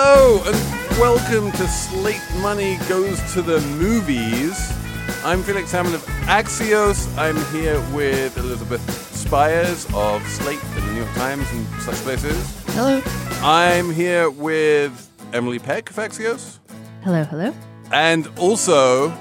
Hello and welcome to Slate Money Goes to the Movies. I'm Felix Salmon of Axios. I'm here with Elizabeth Spiers of Slate and the New York Times and such places. Hello. I'm here with Emily Peck of Axios. Hello, hello. And also,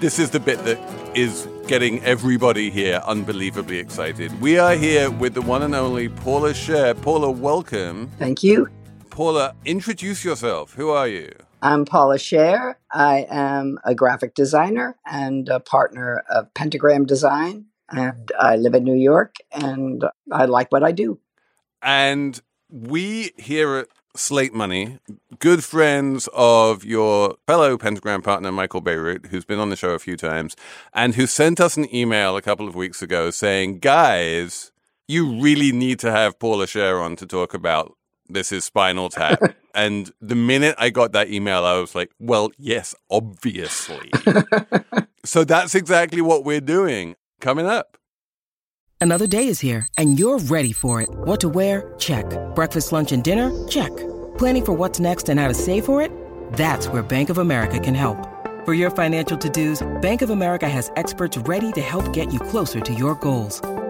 this is the bit that is getting everybody here unbelievably excited. We are here with the one and only Paula Scher. Paula, welcome. Thank you. Paula, introduce yourself. Who are you? I'm Paula Scher. I am a graphic designer and a partner of Pentagram Design. And I live in New York and I like what I do. And we here at Slate Money, good friends of your fellow Pentagram partner, Michael Bierut, who's been on the show a few times, and who sent us an email a couple of weeks ago saying, guys, you really need to have Paula Scher on to talk about this is Spinal Tap. and the minute I got that email, I was like, well, yes, obviously. so that's exactly what we're doing coming up. Another day is here, and you're ready for it. What to wear? Check. Breakfast, lunch, and dinner? Check. Planning for what's next and how to save for it? That's where Bank of America can help. For your financial to dos, Bank of America has experts ready to help get you closer to your goals.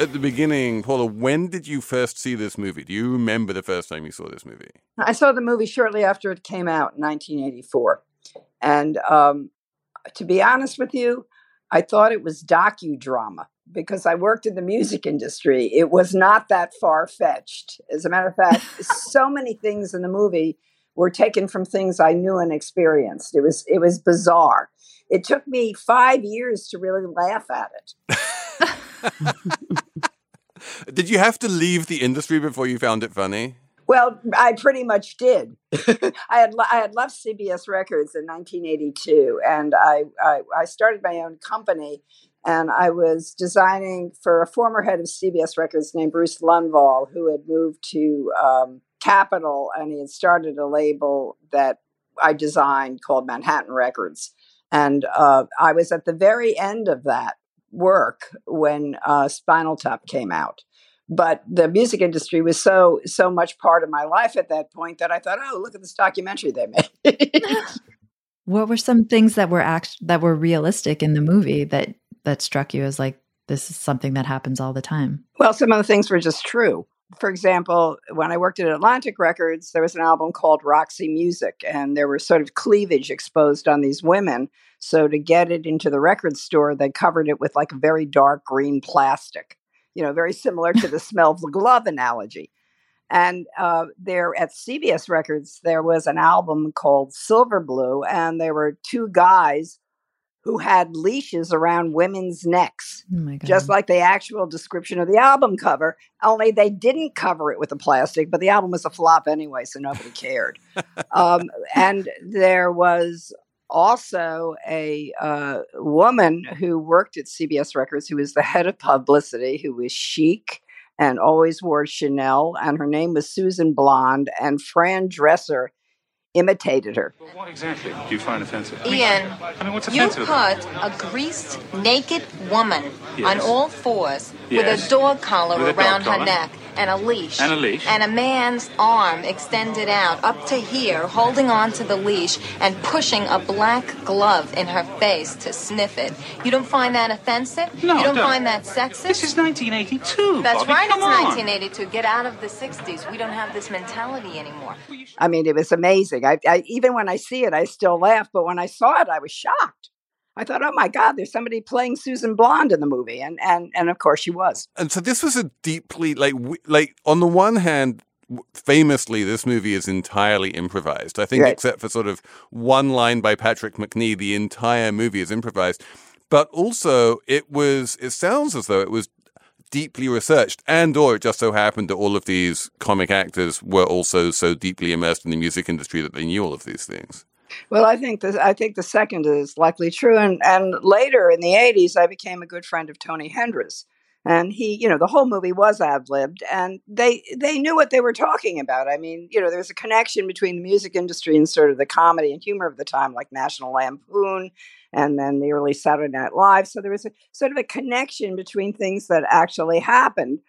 at the beginning. Paula, when did you first see this movie? Do you remember the first time you saw this movie? I saw the movie shortly after it came out in 1984. And um, to be honest with you, I thought it was docudrama because I worked in the music industry. It was not that far fetched. As a matter of fact, so many things in the movie were taken from things I knew and experienced. It was it was bizarre. It took me five years to really laugh at it. Did you have to leave the industry before you found it funny? Well, I pretty much did. I had I had left CBS Records in 1982, and I, I I started my own company, and I was designing for a former head of CBS Records named Bruce Lundvall, who had moved to um, Capitol, and he had started a label that I designed called Manhattan Records, and uh, I was at the very end of that work when uh, Spinal Tap came out but the music industry was so so much part of my life at that point that I thought, oh, look at this documentary they made. what were some things that were act that were realistic in the movie that that struck you as like this is something that happens all the time? well, some of the things were just true. For example, when I worked at Atlantic Records, there was an album called Roxy Music, and there was sort of cleavage exposed on these women. So to get it into the record store, they covered it with like a very dark green plastic you know, very similar to the smell of the glove analogy. And uh, there at CBS Records, there was an album called Silver Blue, and there were two guys who had leashes around women's necks, Oh just like the actual description of the album cover. Only they didn't cover it with the plastic, but the album was a flop anyway, so nobody cared. um, and there was also a uh, woman who worked at CBS Records who was the head of publicity, who was chic and always wore Chanel, and her name was Susan Blond, and Fran Drescher imitated her. Well, what exactly do you find offensive? Ian, I mean, what's you offensive? about put a greased, naked woman on all fours Yes. with a dog collar With a dog around her neck and a leash. And a leash. And a man's arm extended out up to here, holding on to the leash and pushing a black glove in her face to sniff it. You don't find that offensive? No, You don't don't. find that sexist? This is 1982. That's Bobby, right, come it's on. 1982. Get out of the 60s. We don't have this mentality anymore. I mean, it was amazing. I, I even when I see it, I still laugh. But when I saw it, I was shocked. I thought, "Oh my God, there's somebody playing Susan Blond in the movie," and and and of course she was. And so this was a deeply like like on the one hand famously this movie is entirely improvised. I think Right. except for sort of one line by Patrick Macnee the entire movie is improvised. But also it was it sounds as though it was deeply researched and or it just so happened that all of these comic actors were also so deeply immersed in the music industry that they knew all of these things. Well, I think the I think the second is likely true, and and later in the '80s, I became a good friend of Tony Hendra's, and he, you know, the whole movie was ad libbed, and they they knew what they were talking about. I mean, you know, there was a connection between the music industry and sort of the comedy and humor of the time, like National Lampoon, and then the early Saturday Night Live. So there was a sort of a connection between things that actually happened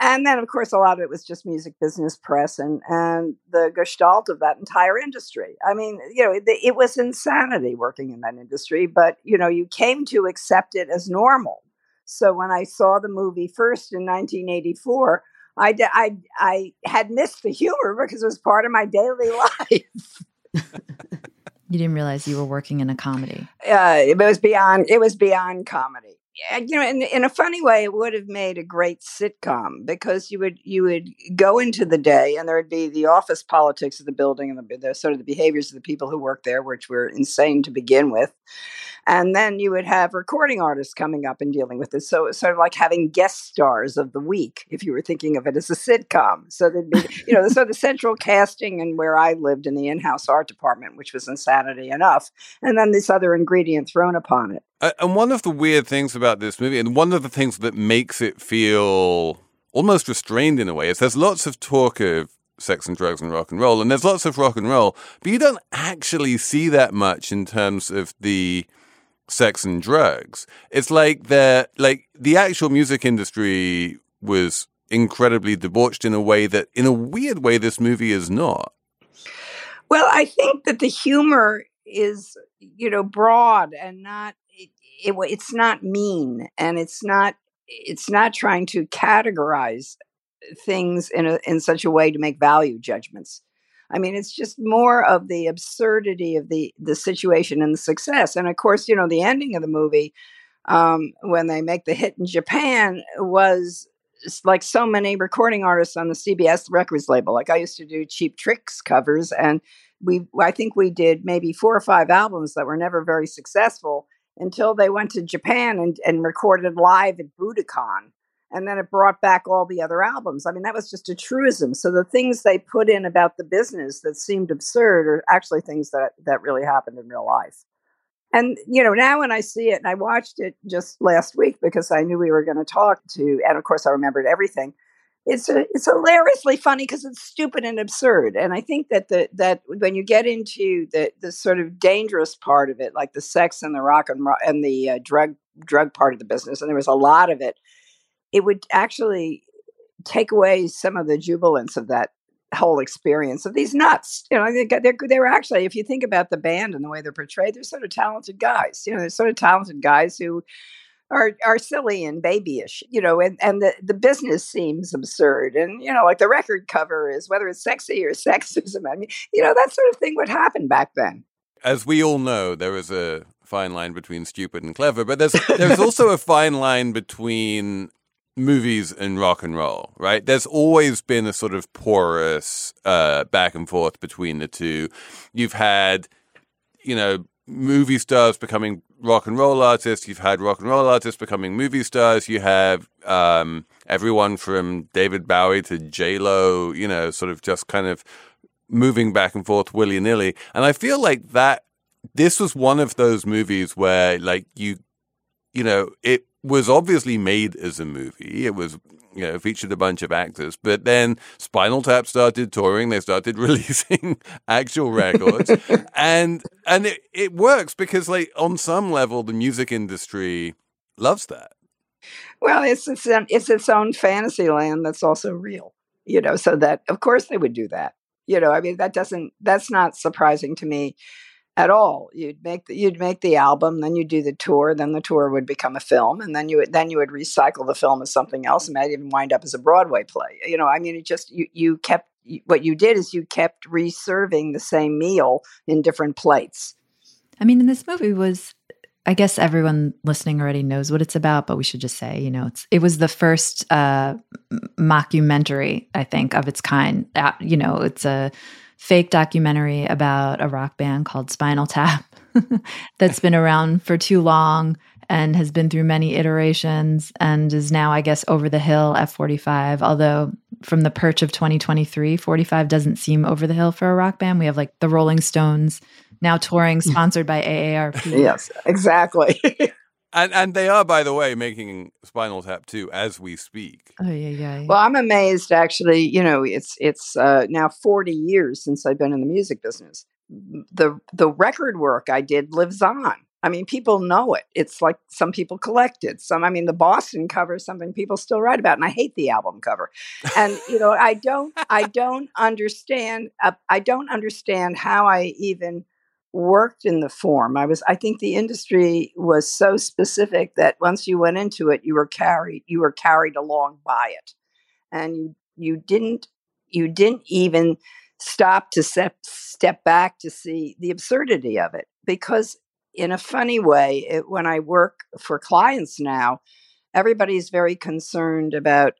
and then of course a lot of it was just music business press and and the gestalt of that entire industry. I mean you know it, it, was insanity working in that industry but you know you came to accept it as normal. So when i saw the movie first in 1984 i i, I had missed the humor because it was part of my daily life. You didn't realize you were working in a comedy. Uh, it was beyond it was beyond comedy you know, in, in a funny way, it would have made a great sitcom because you would you would go into the day and there would be the office politics of the building and the, the sort of the behaviors of the people who work there, which were insane to begin with, and then you would have recording artists coming up and dealing with this. So it's sort of like having guest stars of the week, if you were thinking of it as a sitcom. So there'd be, you know, so the central casting and where I lived in the in-house art department, which was insanity enough, and then this other ingredient thrown upon it. and one of the weird things about this movie, and one of the things that makes it feel almost restrained in a way, is there's lots of talk of sex and drugs and rock and roll, and there's lots of rock and roll, but you don't actually see that much in terms of the sex and drugs. It's like the like the actual music industry was incredibly debauched in a way that in a weird way this movie is not. Well, I think that the humor is you know broad and not it, it, it's not mean and it's not it's not trying to categorize things in a, in such a way to make value judgments. I mean, it's just more of the absurdity of the the situation and the success. And of course, you know, the ending of the movie um, when they make the hit in Japan was like so many recording artists on the CBS Records label. Like I used to do Cheap Tricks covers, and we I think we did maybe four or five albums that were never very successful until they went to Japan and, and recorded live at Budokan and then it brought back all the other albums. I mean, that was just a truism. So the things they put in about the business that seemed absurd are actually things that that really happened in real life. And you know, now when I see it, and I watched it just last week because I knew we were going to talk to, and of course I remembered everything. It's a, it's hilariously funny because it's stupid and absurd. And I think that the that when you get into the the sort of dangerous part of it, like the sex and the rock and and the uh, drug drug part of the business, and there was a lot of it it would actually take away some of the jubilance of that whole experience of these nuts. You know, they're, they're actually, if you think about the band and the way they're portrayed, they're sort of talented guys. You know, they're sort of talented guys who are are silly and babyish, you know, and, and the, the business seems absurd. And, you know, like the record cover is whether it's sexy or sexism. I mean, you know, that sort of thing would happen back then. As we all know, there is a fine line between stupid and clever, but there's there's also a fine line between movies and rock and roll, right? There's always been a sort of porous uh, back and forth between the two. You've had, you know, movie stars becoming rock and roll artists. You've had rock and roll artists becoming movie stars. You have um, everyone from David Bowie to J Lo, you know, sort of just kind of moving back and forth willy nilly. And I feel like that this was one of those movies where, like, you, you know, it was obviously made as a movie. It was, you know, featured a bunch of actors, but then Spinal Tap started touring. They started releasing actual records, and and it, it works because, like, on some level, the music industry loves that. Well, it's it's, it's its own fantasy land that's also real, you know. So that of course they would do that. You know, I mean that doesn't that's not surprising to me at all. You'd make the, you'd make the album, then you'd do the tour, then the tour would become a film, and then you would, then you would recycle the film as something else, and might even wind up as a Broadway play. You know, I mean, it just you you kept what you did is you kept reserving the same meal in different plates. I mean, this movie was. I guess everyone listening already knows what it's about, but we should just say, you know, it's it was the first uh, mockumentary, I think, of its kind. Uh, you know, it's a fake documentary about a rock band called Spinal Tap that's been around for too long and has been through many iterations and is now, I guess, over the hill at 45. Although, from the perch of 2023, 45 doesn't seem over the hill for a rock band. We have like the Rolling Stones now touring, mm. sponsored by AARP. Yes, exactly. And and they are, by the way, making Spinal Tap 2 as we speak. Oh yeah, yeah. well, I'm amazed. Actually, you know, it's it's uh, now 40 years since I've been in the music business. The the record work I did lives on. I mean, people know it. It's like some people collect it. Some, I mean, the Boston cover is something people still write about, and I hate the album cover. And you know, I don't, I don't understand. Uh, I don't understand how I even worked in the form. I was. I think the industry was so specific that once you went into it, you were carried. You were carried along by it, and you you didn't you didn't even stop to step step back to see the absurdity of it because in a funny way, it, when I work for clients now, everybody's very concerned about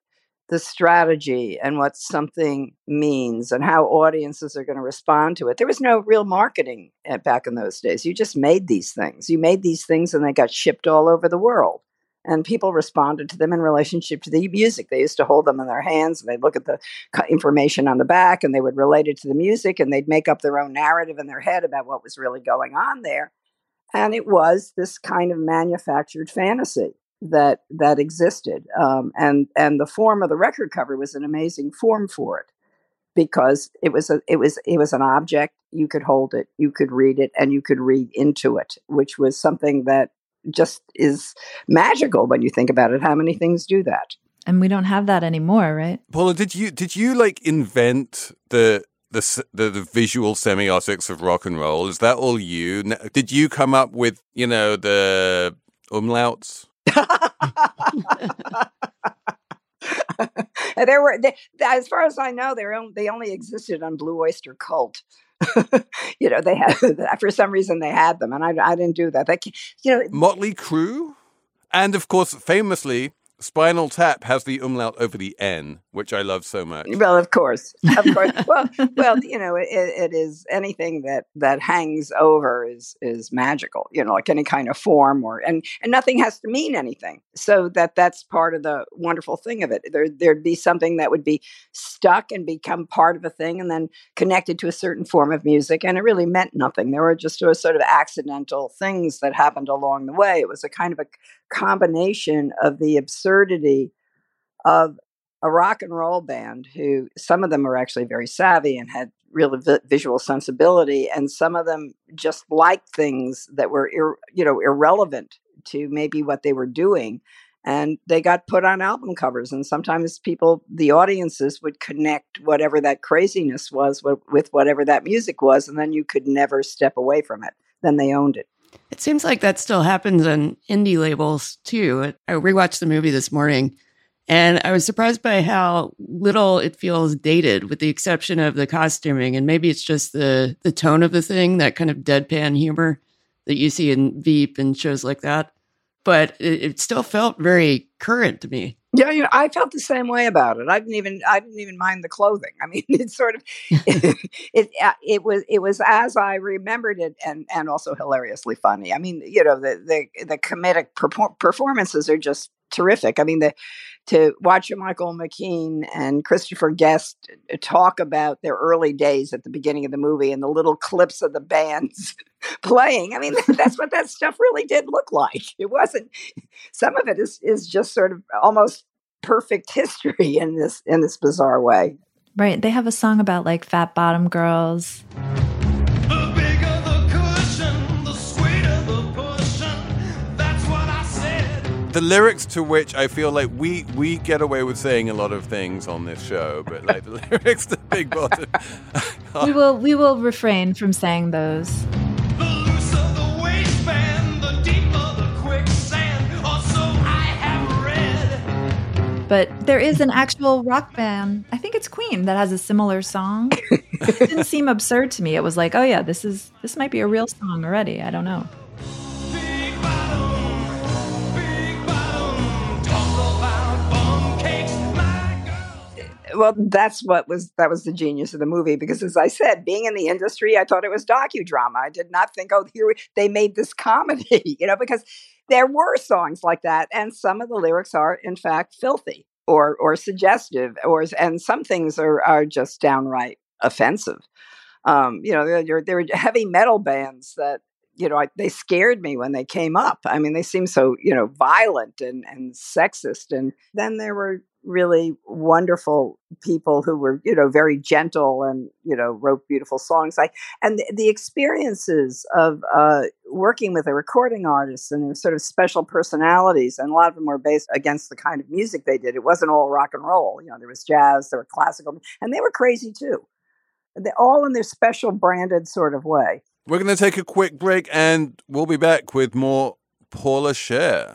the strategy and what something means and how audiences are going to respond to it. There was no real marketing eh, back in those days. You just made these things. You made these things and they got shipped all over the world. And people responded to them in relationship to the music. They used to hold them in their hands and they'd look at the information on the back and they would relate it to the music and they'd make up their own narrative in their head about what was really going on there and it was this kind of manufactured fantasy that that existed um, and and the form of the record cover was an amazing form for it because it was a it was it was an object you could hold it you could read it and you could read into it which was something that just is magical when you think about it how many things do that and we don't have that anymore right Paula, did you did you like invent the the, the the visual semiotics of rock and roll? Is that all you? Did you come up with you know the umlauts? there were, they, as far as I know, they only, they only existed on Blue Oyster Cult. you know, they had for some reason they had them, and I, I didn't do that. They, you know, Motley Crue, and of course, famously, Spinal Tap has the umlaut over the N, which I love so much. Well, of course, of course. well, well, you know, it, it is anything that that hangs over is is magical. You know, like any kind of form or and and nothing has to mean anything. So that that's part of the wonderful thing of it. There there'd be something that would be stuck and become part of a thing, and then connected to a certain form of music, and it really meant nothing. There were just sort of accidental things that happened along the way. It was a kind of a combination of the absurdity of a rock and roll band who some of them were actually very savvy and had real vi- visual sensibility and some of them just liked things that were ir- you know irrelevant to maybe what they were doing and they got put on album covers and sometimes people the audiences would connect whatever that craziness was with, with whatever that music was and then you could never step away from it. Then they owned it it seems like that still happens on indie labels too. I rewatched the movie this morning and I was surprised by how little it feels dated with the exception of the costuming and maybe it's just the the tone of the thing, that kind of deadpan humor that you see in Veep and shows like that. But it, it still felt very current to me. Yeah, you know, I felt the same way about it. I didn't even I didn't even mind the clothing. I mean, it's sort of it, it uh, it was it was as I remembered it, and and also hilariously funny. I mean, you know, the the the comedic performances are just terrific. I mean, the to watch Michael McKean and Christopher Guest uh, talk about their early days at the beginning of the movie and the little clips of the bands playing. I mean, that's what that stuff really did look like. It wasn't. Some of it is is just sort of almost perfect history in this in this bizarre way. Right. They have a song about like fat bottom girls. The lyrics to which I feel like we we get away with saying a lot of things on this show, but like the lyrics to Big Bottom, we will we will refrain from saying those. But there is an actual rock band. I think it's Queen that has a similar song. it didn't seem absurd to me. It was like, oh yeah, this is this might be a real song already. I don't know. Well that's what was that was the genius of the movie because as i said being in the industry i thought it was docudrama i did not think oh here they made this comedy you know because there were songs like that and some of the lyrics are in fact filthy or or suggestive or and some things are are just downright offensive Um, you know, there, there were heavy metal bands that you know, I, they scared me when they came up. I mean, they seemed so, you know, violent and, and sexist. And then there were really wonderful people who were, you know, very gentle and, you know, wrote beautiful songs. Like, and the, the experiences of uh, working with a recording artist and their sort of special personalities, and a lot of them were based against the kind of music they did. It wasn't all rock and roll. You know, there was jazz, there were classical, and they were crazy too. They all in their special branded sort of way. We're going to take a quick break and we'll be back with more Paula Scher.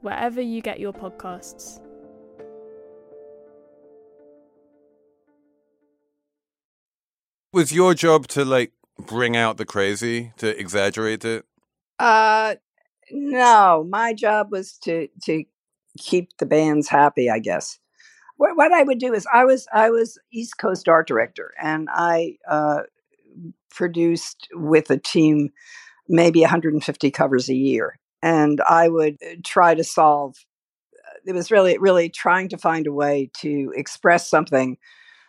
wherever you get your podcasts. Was your job to like bring out the crazy, to exaggerate it? Uh no, my job was to to keep the bands happy, I guess what, what I would do is I was I was East Coast art director, and I uh, produced with a team maybe 150 covers a year, and I would uh, try to solve. Uh, it was really really trying to find a way to express something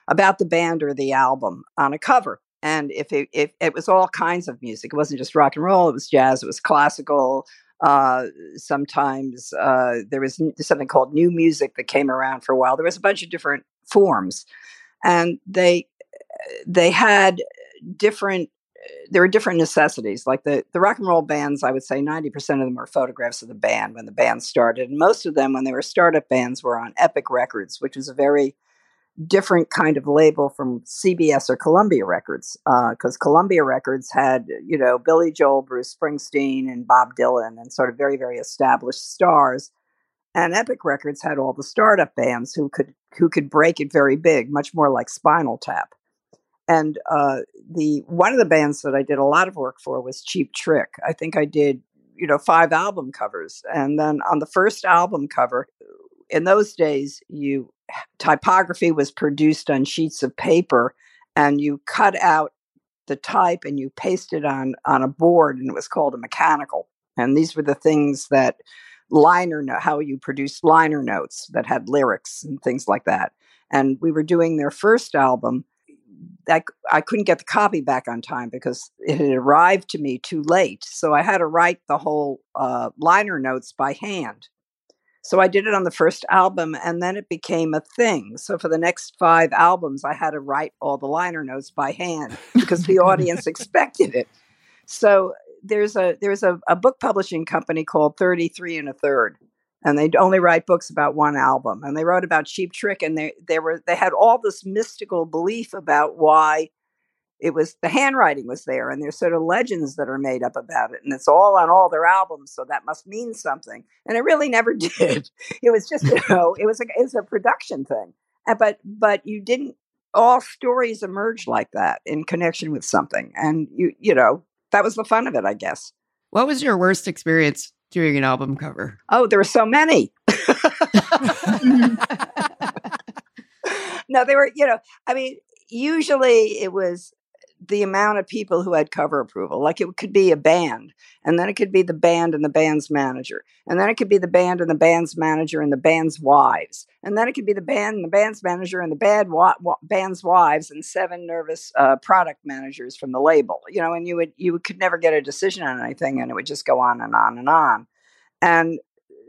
about the band or the album on a cover. And if it, if it was all kinds of music, it wasn't just rock and roll. It was jazz. It was classical. Uh, sometimes uh, there was something called new music that came around for a while. There was a bunch of different forms, and they they had different. There were different necessities. Like the the rock and roll bands, I would say ninety percent of them were photographs of the band when the band started, and most of them, when they were startup bands, were on Epic Records, which was a very different kind of label from CBS or Columbia Records, because uh, Columbia Records had, you know, Billy Joel, Bruce Springsteen, and Bob Dylan, and sort of very, very established stars. And Epic Records had all the startup bands who could who could break it very big, much more like Spinal Tap. And uh, the one of the bands that I did a lot of work for was Cheap Trick. I think I did, you know, five album covers, and then on the first album cover, in those days, you typography was produced on sheets of paper and you cut out the type and you paste it on on a board and it was called a mechanical and these were the things that liner note how you produced liner notes that had lyrics and things like that and we were doing their first album I, I couldn't get the copy back on time because it had arrived to me too late so i had to write the whole uh, liner notes by hand so I did it on the first album and then it became a thing. So for the next five albums, I had to write all the liner notes by hand because the audience expected it. So there's a there's a, a book publishing company called 33 and a third. And they only write books about one album. And they wrote about Cheap Trick and they they were they had all this mystical belief about why it was the handwriting was there and there's sort of legends that are made up about it and it's all on all their albums so that must mean something and it really never did it was just you know it was a it was a production thing but but you didn't all stories emerge like that in connection with something and you you know that was the fun of it i guess what was your worst experience doing an album cover. Oh there were so many. No they were you know i mean usually it was the amount of people who had cover approval. Like it could be a band, and then it could be the band and the band's manager, and then it could be the band and the band's manager and the band's wives, and then it could be the band and the band's manager and the bad wa- wa- band's wives and seven nervous uh, product managers from the label. You know, and you would you could never get a decision on anything, and it would just go on and on and on. And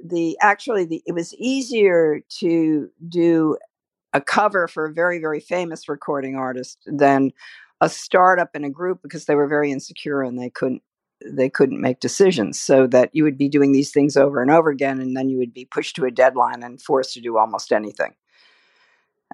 the actually the it was easier to do a cover for a very very famous recording artist than a startup in a group because they were very insecure and they couldn't they couldn't make decisions so that you would be doing these things over and over again and then you would be pushed to a deadline and forced to do almost anything.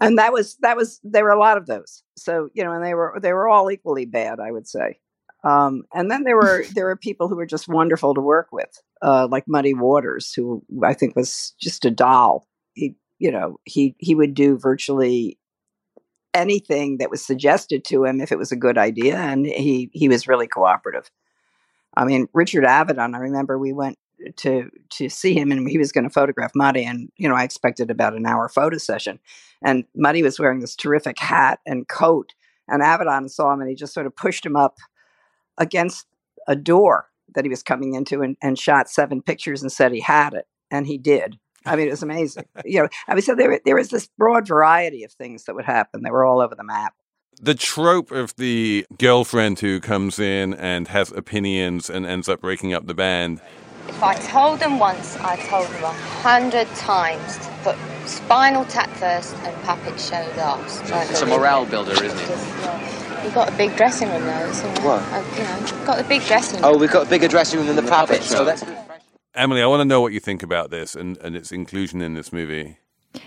And that was that was there were a lot of those. So you know and they were they were all equally bad i would say. Um, and then there were there were people who were just wonderful to work with uh, like muddy waters who i think was just a doll. He you know he he would do virtually anything that was suggested to him if it was a good idea and he he was really cooperative. I mean richard avedon i remember we went to to see him and he was going to photograph Muddy and you know I expected about an hour photo session and Muddy was wearing this terrific hat and coat and Avedon saw him and he just sort of pushed him up against a door that he was coming into and, and shot seven pictures and said he had it and he did I mean it was amazing you know I mean so there there was this broad variety of things that would happen they were all over the map the trope of the girlfriend who comes in and has opinions and ends up breaking up the band if I told them once, I told them a hundred times to put Spinal Tap first and Puppet Show last. It's a morale builder, isn't it? Yeah. You've got a big dressing room though. So, what? Uh, you know, got a big dressing room. Oh, we've got a bigger dressing room than the, the Puppet, Show. So that's Emily, I want to know what you think about this and, and its inclusion in this movie.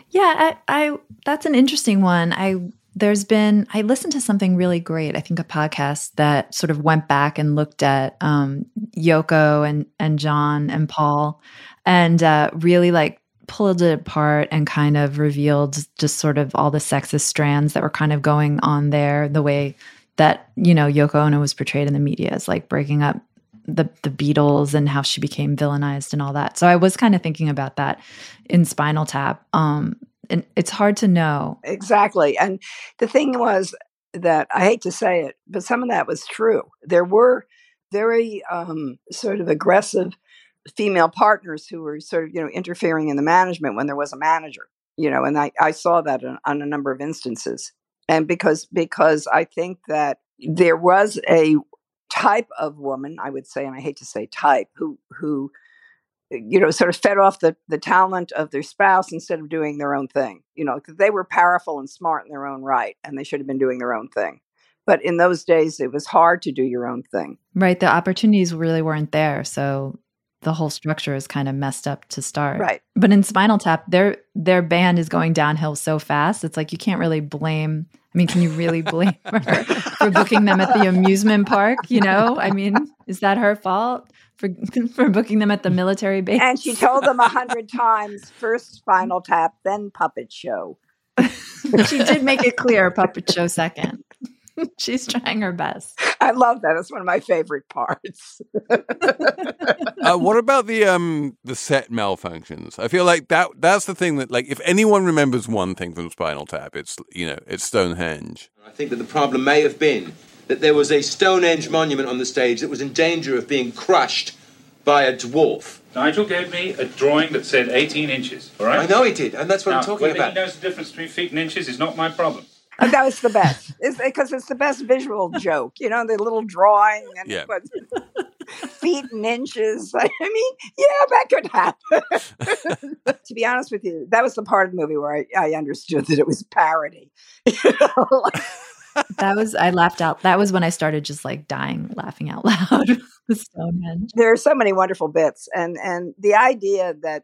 Yeah, I, I that's an interesting one. I there's been i listened to something really great i think a podcast that sort of went back and looked at um, yoko and and john and paul and uh, really like pulled it apart and kind of revealed just sort of all the sexist strands that were kind of going on there the way that you know yoko ono was portrayed in the media as like breaking up the the Beatles and how she became villainized and all that. So I was kind of thinking about that in Spinal Tap. Um, and it's hard to know. Exactly. And the thing was that I hate to say it, but some of that was true. There were very um, sort of aggressive female partners who were sort of, you know, interfering in the management when there was a manager, you know, and I, I saw that on, on a number of instances. And because because I think that there was a type of woman, I would say, and I hate to say type, who who eh, you know, sort of fed off the, the talent of their spouse instead of doing their own thing. You know, because they were powerful and smart in their own right, and they should have been doing their own thing. But in those days, it was hard to do your own thing. Right. The opportunities really weren't there. So the whole structure is kind of messed up to start. Right. But in Spinal Tap, their their band is going downhill so fast. It's like you can't really blame. I mean, can you really blame her for booking them at the amusement park? You know, I mean, is that her fault? for for booking them at the military base. And she told them a hundred times: first Spinal Tap, then Puppet Show. she did make it clear: Puppet Show second. She's trying her best. I love that. It's one of my favorite parts. uh, what about the um the set malfunctions? I feel like that that's the thing that like if anyone remembers one thing from Spinal Tap, it's you know it's Stonehenge. I think that the problem may have been that there was a Stonehenge monument on the stage that was in danger of being crushed by a dwarf. Nigel gave me a drawing that said 18 inches, all right? I know he did, and that's what now, I'm talking whether about. he knows the difference between feet and inches is not my problem. And that was the best, because eh, it's the best visual joke. You know, the little drawing and yeah. feet and inches. I mean, yeah, that could happen. to be honest with you, that was the part of the movie where I, I understood that it was parody. You know? that was I laughed out. That was when I started just like dying laughing out loud. the Stonehenge. There are so many wonderful bits, and and the idea that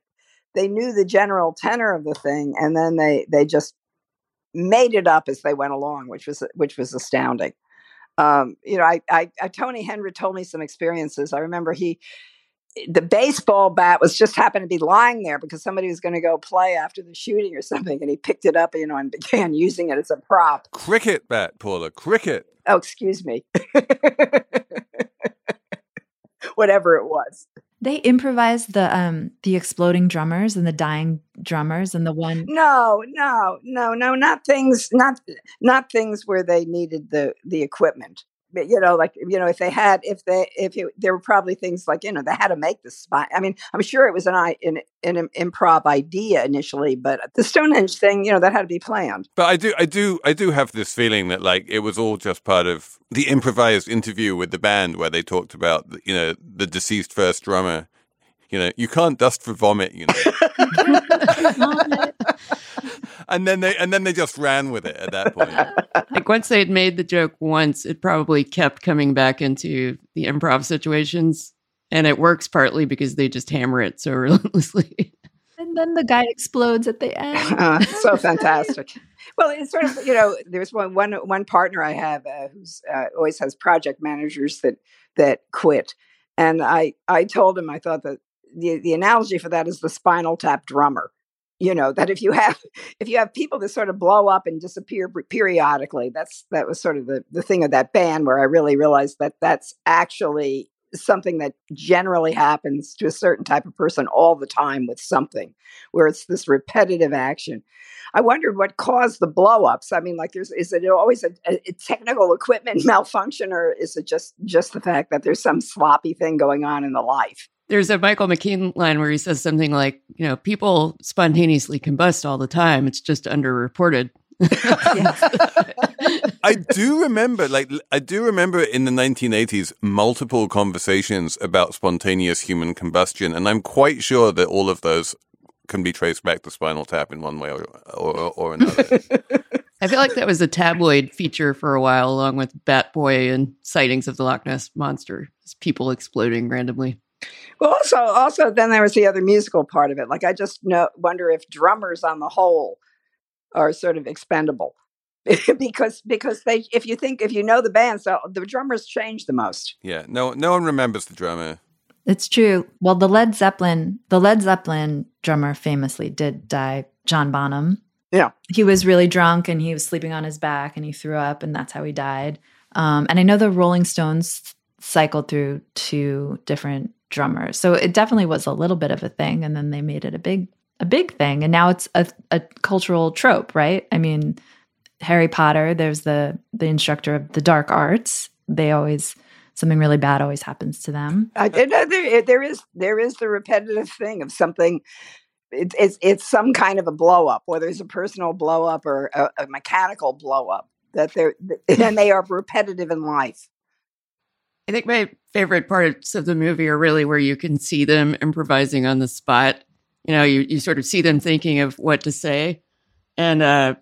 they knew the general tenor of the thing, and then they they just made it up as they went along, which was which was astounding. Um, you know, I, I, I Tony Hendra told me some experiences. I remember he the baseball bat was just happened to be lying there because somebody was going to go play after the shooting or something, and he picked it up, you know, and began using it as a prop. Cricket bat, Paula. Cricket. Oh, excuse me. Whatever it was. They improvised the um the exploding drummers and the dying drummers and the one No, no, no, no, not things not not things where they needed the the equipment you know, like you know, if they had, if they, if it, there were probably things like you know, they had to make the spot. I mean, I'm sure it was an I an, an improv idea initially, but the Stonehenge thing, you know, that had to be planned. But I do, I do, I do have this feeling that like it was all just part of the improvised interview with the band where they talked about you know the deceased first drummer. You know, you can't dust for vomit. You know. and then they and then they just ran with it at that point. like once they had made the joke once, it probably kept coming back into the improv situations. And it works partly because they just hammer it so relentlessly. And then the guy explodes at the end. Uh, so fantastic. Well, it's sort of you know, there's one one one partner I have uh, who's uh, always has project managers that that quit, and I I told him I thought that the the analogy for that is the spinal tap drummer. You know that if you have if you have people that sort of blow up and disappear periodically, that's that was sort of the the thing of that band where I really realized that that's actually something that generally happens to a certain type of person all the time with something where it's this repetitive action. I wondered what caused the blow-ups i mean like there's is it always a, a, technical equipment malfunction or is it just just the fact that there's some sloppy thing going on in the life there's a michael mckean line where he says something like you know people spontaneously combust all the time it's just underreported I do remember, like, I do remember in the 1980s multiple conversations about spontaneous human combustion, and I'm quite sure that all of those can be traced back to Spinal Tap in one way or or, or another. I feel like that was a tabloid feature for a while, along with Bat Boy and sightings of the Loch Ness monster, people exploding randomly. Well, also, also, then there was the other musical part of it. Like, I just know, wonder if drummers, on the whole, are sort of expendable because because they if you think if you know the band so the drummers change the most. Yeah no no one remembers the drummer. It's true. Well the led zeppelin the led zeppelin drummer famously did die john bonham. Yeah. He was really drunk and he was sleeping on his back and he threw up and that's how he died. Um, and i know the rolling stones cycled through two different drummers so it definitely was a little bit of a thing and then they made it a big a big thing and now it's a, a cultural trope right? I mean harry potter there's the the instructor of the dark arts. They always something really bad always happens to them. I, there, there is there is the repetitive thing of something it, it's it's some kind of a blow up whether it's a personal blow up or a, a mechanical blow up that they're and they are repetitive in life I think my favorite parts of the movie are really where you can see them improvising on the spot you know, you, you sort of see them thinking of what to say. And uh,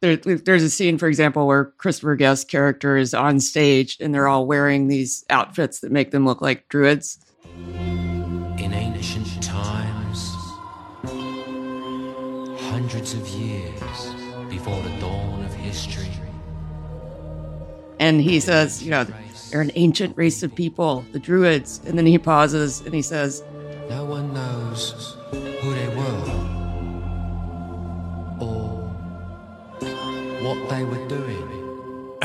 there, there's a scene, for example, where Christopher Guest's character is on stage and they're all wearing these outfits that make them look like druids. In ancient times, hundreds of years before the dawn of history. And he says, you know, they're an ancient race of people, the druids. And then he pauses and he says, No one knows who they were or what they were doing.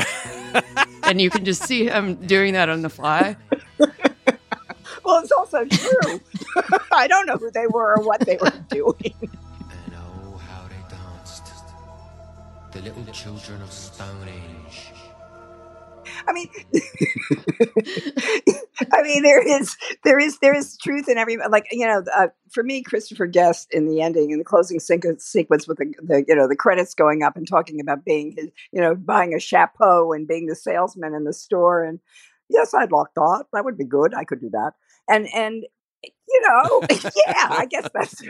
and you can just see him doing that on the fly. well, it's also true. I don't know who they were or what they were doing. And oh, how they danced. The little children of Stone Age. I mean, I mean, there is, there is, there is truth in every, like, you know, uh, for me, Christopher Guest in the ending, in the closing sequence with the, the, you know, the credits going up and talking about being his, you know, buying a chapeau and being the salesman in the store. And yes, I'd like that. That would be good. I could do that. And, and, you know, yeah, I guess that's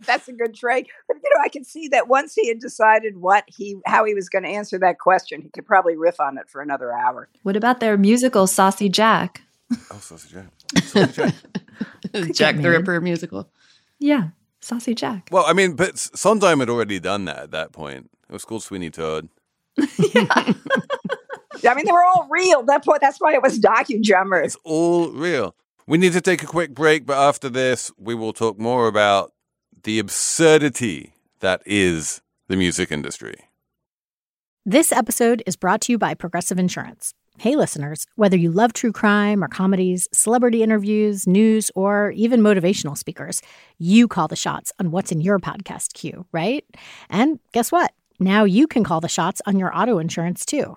that's a good trade. But you know, I can see that once he had decided what he how he was going to answer that question, he could probably riff on it for another hour. What about their musical Saucy Jack? Oh, Saucy Jack. Saucy Jack. Jack the Ripper musical. Yeah, Saucy Jack. Well, I mean, but Sondheim had already done that at that point. It was called Sweeney Todd. yeah. I mean, they were all real. That point, that's why it was docudramas. It's all real. We need to take a quick break, but after this, we will talk more about the absurdity that is the music industry. This episode is brought to you by Progressive Insurance. Hey, listeners, whether you love true crime or comedies, celebrity interviews, news, or even motivational speakers, you call the shots on what's in your podcast queue, right? And guess what? Now you can call the shots on your auto insurance too.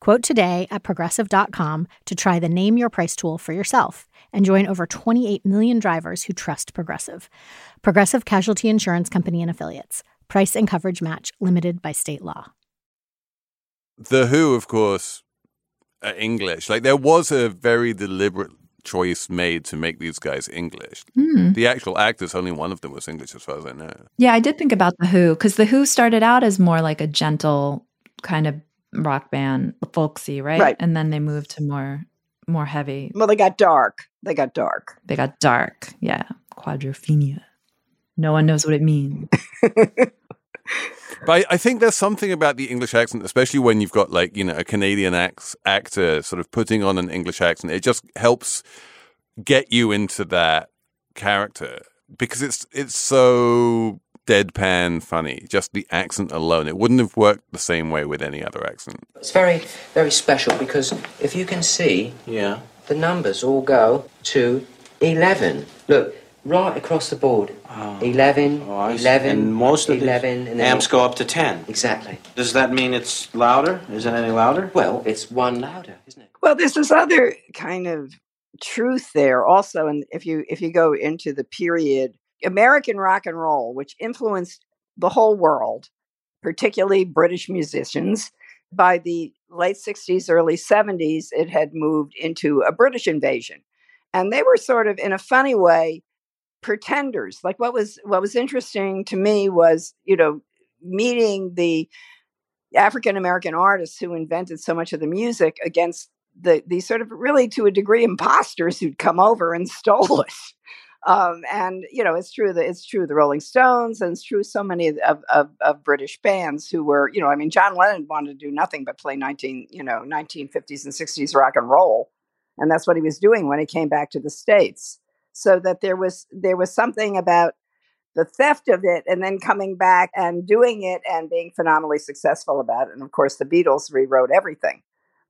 Quote today at progressive.com to try the Name Your Price tool for yourself and join over 28 million drivers who trust Progressive. Progressive Casualty Insurance Company and Affiliates. Price and coverage match limited by state law. The Who, of course, are English. Like there was a very deliberate choice made to make these guys English. Hmm. The actual actors, only one of them was English, as far as I know. Yeah, I did think about The Who because The Who started out as more like a gentle kind of rock band, folksy, right? Right. And then they moved to more more heavy. Well, they got dark. They got dark. They got dark. Yeah. Quadrophenia. No one knows what it means. But I, I think there's something about the English accent, especially when you've got like you know a Canadian act- actor sort of putting on an English accent. It just helps get you into that character because it's it's so deadpan funny. Just the accent alone, it wouldn't have worked the same way with any other accent. It's very, very special because if you can see, yeah, the numbers all go to 11. Look, right across the board. 11, I see. 11, And most of the 11, and then amps go up to 10. Exactly. Does that mean it's louder? Is it any louder? Well, it's one louder, isn't it? Well, there's this other kind of truth there also, and if you if you go into the period American rock and roll, which influenced the whole world, particularly British musicians, by the late 60s, early 70s, it had moved into a British invasion. And they were sort of, in a funny way, pretenders. Like what was what was interesting to me was, you know, meeting the African American artists who invented so much of the music against the these sort of really to a degree imposters who'd come over and stole it. Um, and you know, it's true that it's true the Rolling Stones, and it's true so many of, of, of British bands who were, you know, I mean, John Lennon wanted to do nothing but play nineteen, you know, nineteen fifties and sixties rock and roll, and that's what he was doing when he came back to the states. So that there was there was something about the theft of it and then coming back and doing it and being phenomenally successful about it. And of course, the Beatles rewrote everything.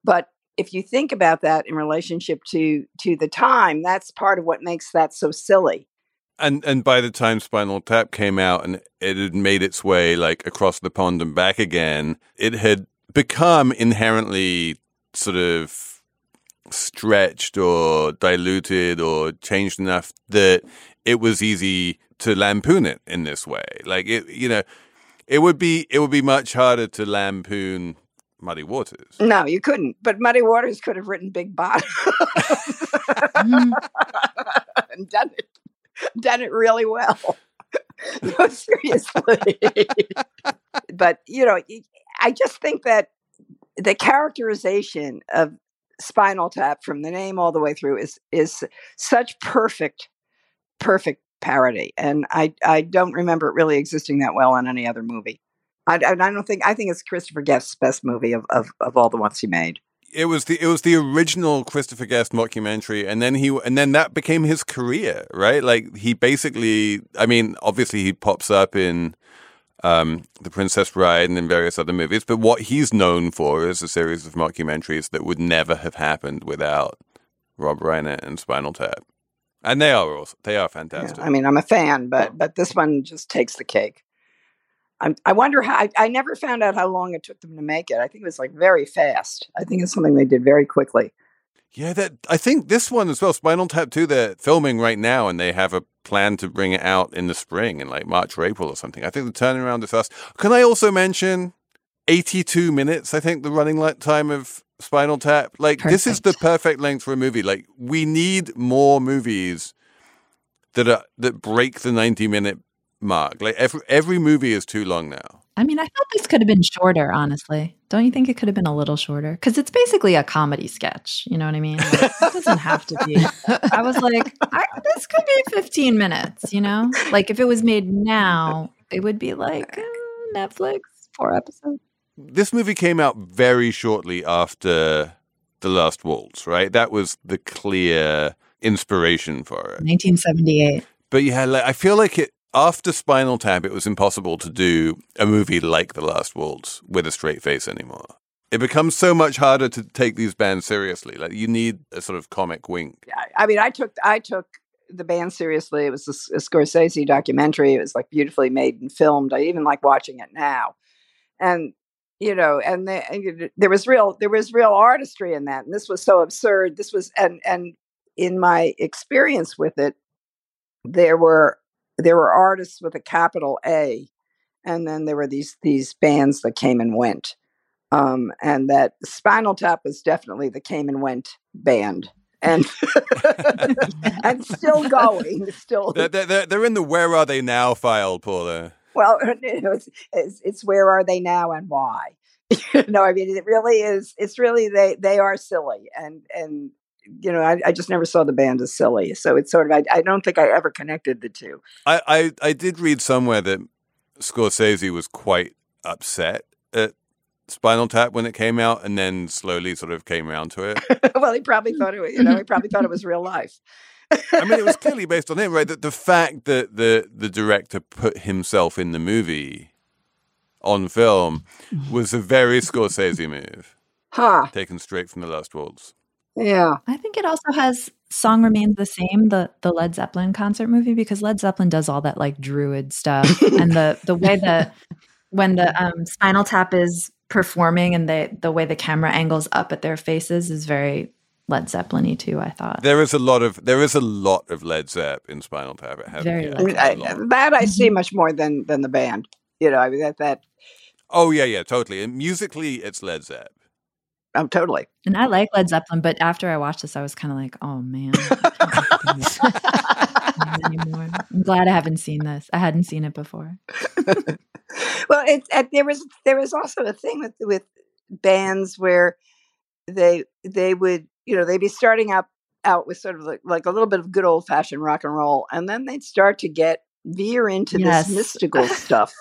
But if you think about that in relationship to to the time, that's part of what makes that so silly. And and by the time Spinal Tap came out and it had made its way like across the pond and back again, it had become inherently sort of stretched or diluted or changed enough that it was easy to lampoon it in this way. Like it, you know, it would be it would be much harder to lampoon Muddy Waters. No, you couldn't. But Muddy Waters could have written Big Bottom mm. and done it, done it really well. no, seriously. but you know, I just think that the characterization of Spinal Tap from the name all the way through is is such perfect, perfect parody, and I I don't remember it really existing that well in any other movie. I, I don't think I think it's Christopher Guest's best movie of, of, of all the ones he made. It was the it was the original Christopher Guest mockumentary, and then he and then that became his career, right? Like he basically, I mean, obviously he pops up in um, The Princess Bride and in various other movies, but what he's known for is a series of mockumentaries that would never have happened without Rob Reiner and Spinal Tap, and they are also, they are fantastic. Yeah, I mean, I'm a fan, but but this one just takes the cake. I'm, I wonder how. I, I never found out how long it took them to make it. I think it was like very fast. I think it's something they did very quickly. Yeah, that I think this one as well, Spinal Tap 2, they're filming right now and they have a plan to bring it out in the spring in like March or April or something. I think the turnaround is fast. Can I also mention 82 minutes, I think the running time of Spinal Tap? Like this is the perfect length for a movie. Like we need more movies that are that break the 90 minute mark. Like every every movie is too long now. I mean, I thought this could have been shorter, honestly. Don't you think it could have been a little shorter? Because it's basically a comedy sketch. You know what I mean? Like, it doesn't have to be. I was like, I, this could be 15 minutes, you know? Like if it was made now, it would be like uh, Netflix, four episodes. This movie came out very shortly after The Last Waltz, right? That was the clear inspiration for it. 1978. But yeah, like, I feel like it after Spinal Tap, it was impossible to do a movie like The Last Waltz with a straight face anymore. it becomes so much harder to take these bands seriously. Like you need a sort of comic wink. I mean, I took I took the band seriously. It was a, a Scorsese documentary. It was like beautifully made and filmed. I even like watching it now, and you know, and the, there was real there was real artistry in that. And this was so absurd. This was and and in my experience with it, there were there were artists with a capital A, and then there were these these bands that came and went. Um, and that Spinal Tap was definitely the came and went band and and still going. Still, they're, they're, they're in the "Where Are They Now" file, Paula. Well, it's, it's, it's where are they now and why? you no, I mean it really is. It's really they they are silly, and and you know I, I just never saw the band as silly. So it's sort of I, I don't think I ever connected the two. I, I I did read somewhere that Scorsese was quite upset at Spinal Tap when it came out, and then slowly sort of came around to it. well, he probably thought it. was, You know, he probably thought it was real life. I mean, it was clearly based on him, right? That the fact that the the director put himself in the movie on film mm-hmm. was a very Scorsese move, huh? Taken straight from the Last Waltz. Yeah, I think it also has "Song Remains the Same," the the Led Zeppelin concert movie, because Led Zeppelin does all that like druid stuff, and the the way that when the um, Spinal Tap is performing and the the way the camera angles up at their faces is very Led Zeppelin y too. I thought there is a lot of there is a lot of Led Zepp in Spinal Tap. It has very I mean, I, that I see much more than than the band. You know, I mean that that. Oh yeah, yeah, totally. And musically, it's Led Zepp. Oh, totally. And I like Led Zeppelin, but after I watched this, I was kind of like, oh man. anymore. I'm glad I haven't seen this. I hadn't seen it before. well, it, it, there was there was also a thing with with bands where they they would you know they'd be starting out out with sort of like, like a little bit of good old fashioned rock and roll, and then they'd start to get veer into Yes. this mystical stuff.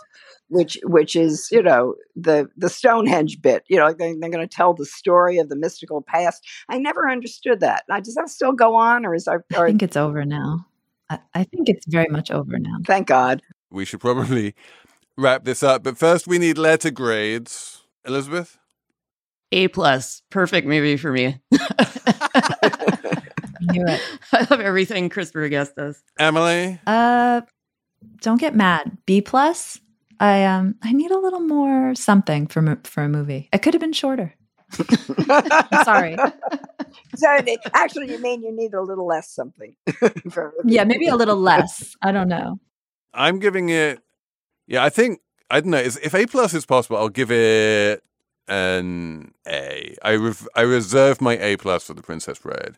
Which, which is, you know, the the Stonehenge bit. You know, they, they're going to tell the story of the mystical past. I never understood that. Now, does that still go on, or is our, I think it's over now. I, I think it's very much over now. thank God. We should probably wrap this up, but first we need letter grades. Elizabeth, A plus, perfect movie for me. knew it. I love everything Christopher Guest does. Emily, Uh, don't get mad. B plus. I um I need a little more something for mo- for a movie. It could have been shorter. I'm sorry. So it- actually, you mean you need a little less something? for- Yeah, maybe a little less. I don't know. I'm giving it. Yeah, I think I don't know. Is- If A plus is possible, I'll give it an A. I rev- I reserve my A plus for the Princess Bride.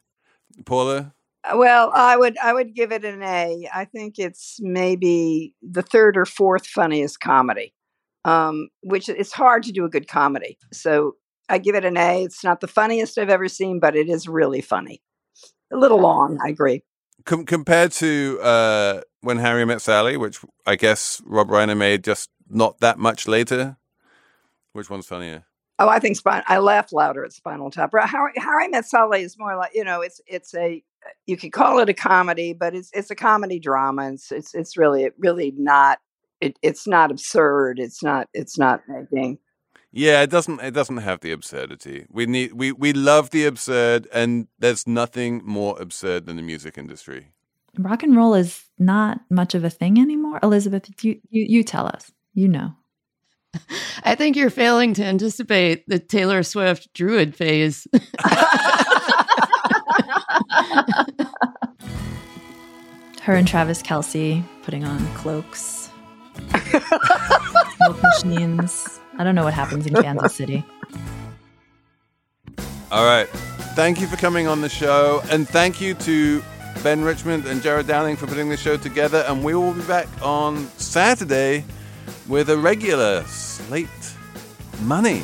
Paula, Well, I would I would give it an A. I think it's maybe the third or fourth funniest comedy, um, which it's hard to do a good comedy. So I give it an A. It's not the funniest I've ever seen, but it is really funny. A little long, I agree. Com- compared to uh, when Harry met Sally, which I guess Rob Reiner made just not that much later. Which one's funnier? Oh, I think spine. I laugh louder at Spinal Tap. How How I Met Sally is more like you know, it's it's a you could call it a comedy, but it's it's a comedy drama. It's it's it's really really not. It, it's not absurd. It's not. It's not making. Yeah, it doesn't. It doesn't have the absurdity. We need. We we love the absurd, and there's nothing more absurd than the music industry. Rock and roll is not much of a thing anymore. Elizabeth, you you, you tell us. You know. I think you're failing to anticipate the Taylor Swift druid phase. Her and Travis Kelce putting on cloaks, machines. I don't know what happens in Kansas City. All right. Thank you for coming on the show, and thank you to Ben Richmond and Jared Downing for putting this show together. And we will be back on Saturday with a regular slate money.